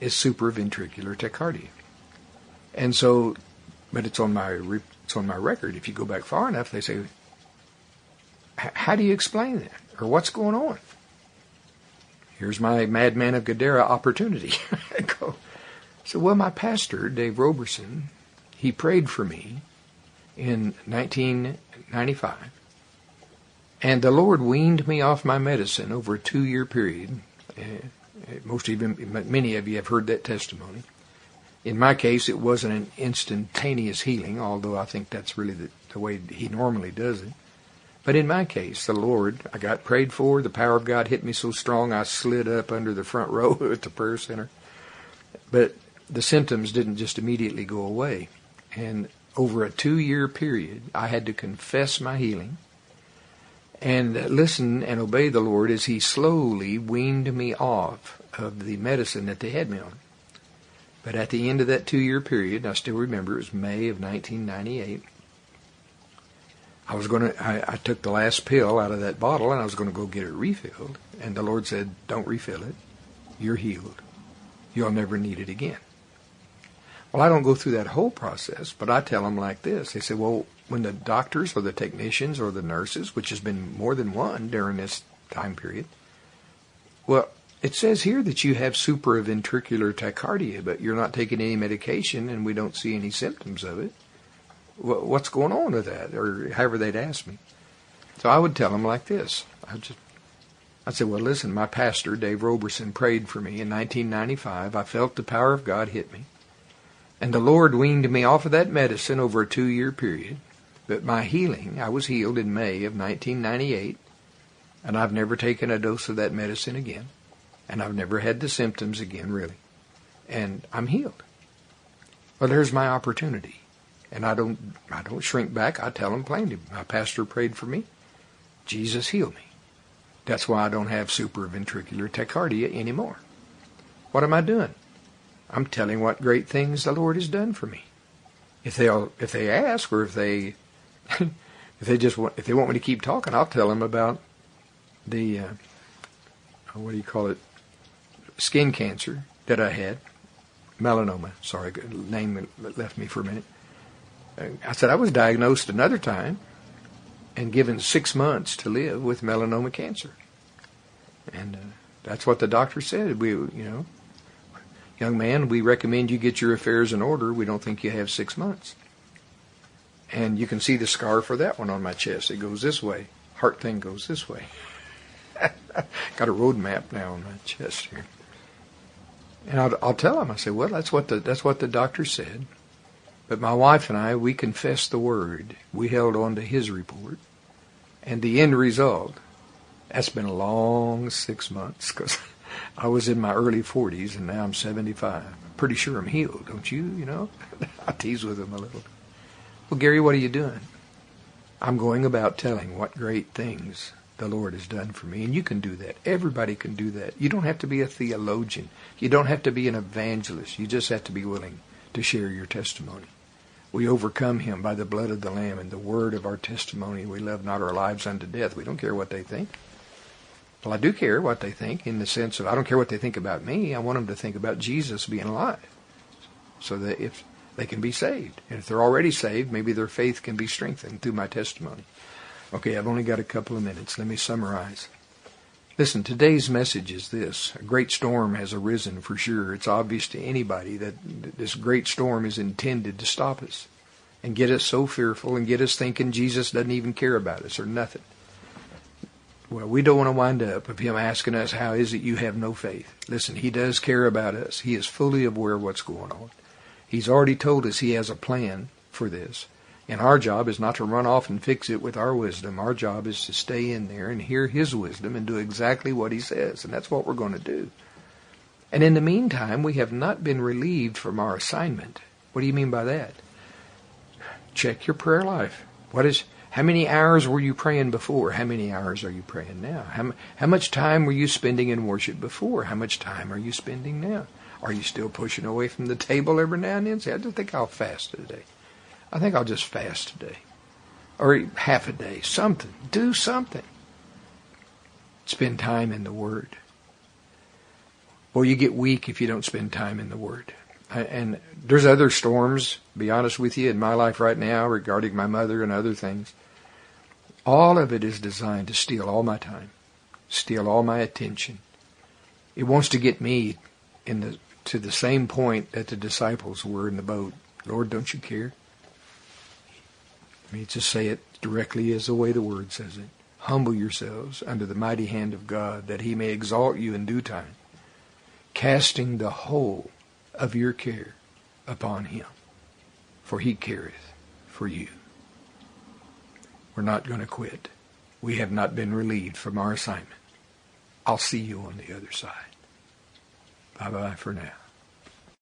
A: is supraventricular tachycardia. And so, but it's on my it's on my record. If you go back far enough, they say, how do you explain that? Or what's going on? Here's my Madman of Gadara opportunity. I go, so, well, my pastor, Dave Roberson, he prayed for me in 1995. And the Lord weaned me off my medicine over a two year period. Uh, most of you, many of you have heard that testimony. In my case, it wasn't an instantaneous healing, although I think that's really the, the way he normally does it. But in my case, the Lord, I got prayed for. The power of God hit me so strong, I slid up under the front row at the prayer center. But the symptoms didn't just immediately go away. And over a two year period, I had to confess my healing and listen and obey the Lord as He slowly weaned me off of the medicine that they had me on. But at the end of that two year period, I still remember it was May of 1998. I was going to, I, I took the last pill out of that bottle and I was going to go get it refilled. And the Lord said, Don't refill it. You're healed. You'll never need it again. Well, I don't go through that whole process, but I tell them like this. They say, Well, when the doctors or the technicians or the nurses, which has been more than one during this time period, well, it says here that you have supraventricular tachycardia, but you're not taking any medication and we don't see any symptoms of it. What's going on with that? Or however they'd ask me. So I would tell them like this. I just, I'd say, well, listen, my pastor, Dave Roberson, prayed for me in 1995. I felt the power of God hit me. And the Lord weaned me off of that medicine over a two year period. But my healing, I was healed in May of 1998, and I've never taken a dose of that medicine again and I've never had the symptoms again, really. And I'm healed. Well, there's my opportunity. And I don't, I don't shrink back. I tell them plainly, my pastor prayed for me. Jesus healed me. That's why I don't have supraventricular tachycardia anymore. What am I doing? I'm telling what great things the Lord has done for me. If they if they ask or if they if they just want, if they want me to keep talking, I'll tell them about the uh, what do you call it skin cancer that I had, melanoma. Sorry, name left me for a minute. I said I was diagnosed another time and given six months to live with melanoma cancer, and uh, that's what the doctor said. We, you know, young man, we recommend you get your affairs in order. We don't think you have six months. And you can see the scar for that one on my chest. It goes this way. Heart thing goes this way. Got a road map now on my chest here. And I'll, I'll tell them, I say, well, that's what the, that's what the doctor said. But my wife and I, we confessed the word. We held on to his report. And the end result, that's been a long six months because I was in my early 40s and now I'm 75. Pretty sure I'm healed, don't you? You know, I tease with him a little. Well, Gary, what are you doing? I'm going about telling what great things the Lord has done for me. And you can do that. Everybody can do that. You don't have to be a theologian. You don't have to be an evangelist. You just have to be willing to share your testimony. We overcome him by the blood of the Lamb and the word of our testimony. We love not our lives unto death. We don't care what they think. Well, I do care what they think in the sense of I don't care what they think about me. I want them to think about Jesus being alive so that if they can be saved. And if they're already saved, maybe their faith can be strengthened through my testimony. Okay, I've only got a couple of minutes. Let me summarize. Listen, today's message is this. A great storm has arisen for sure. It's obvious to anybody that this great storm is intended to stop us and get us so fearful and get us thinking Jesus doesn't even care about us or nothing. Well, we don't want to wind up of him asking us, how is it you have no faith? Listen, he does care about us. He is fully aware of what's going on. He's already told us he has a plan for this. And our job is not to run off and fix it with our wisdom. Our job is to stay in there and hear His wisdom and do exactly what He says. And that's what we're going to do. And in the meantime, we have not been relieved from our assignment. What do you mean by that? Check your prayer life. What is how many hours were you praying before? How many hours are you praying now? How, how much time were you spending in worship before? How much time are you spending now? Are you still pushing away from the table every now and then? Say, I just think I'll fast today. I think I'll just fast today. Or half a day. Something. Do something. Spend time in the Word. Well, you get weak if you don't spend time in the Word. And there's other storms, be honest with you, in my life right now regarding my mother and other things. All of it is designed to steal all my time, steal all my attention. It wants to get me in the to the same point that the disciples were in the boat. Lord, don't you care? Me just say it directly as the way the word says it. Humble yourselves under the mighty hand of God, that he may exalt you in due time, casting the whole of your care upon him, for he careth for you. We're not going to quit. We have not been relieved from our assignment. I'll see you on the other side. Bye bye for now.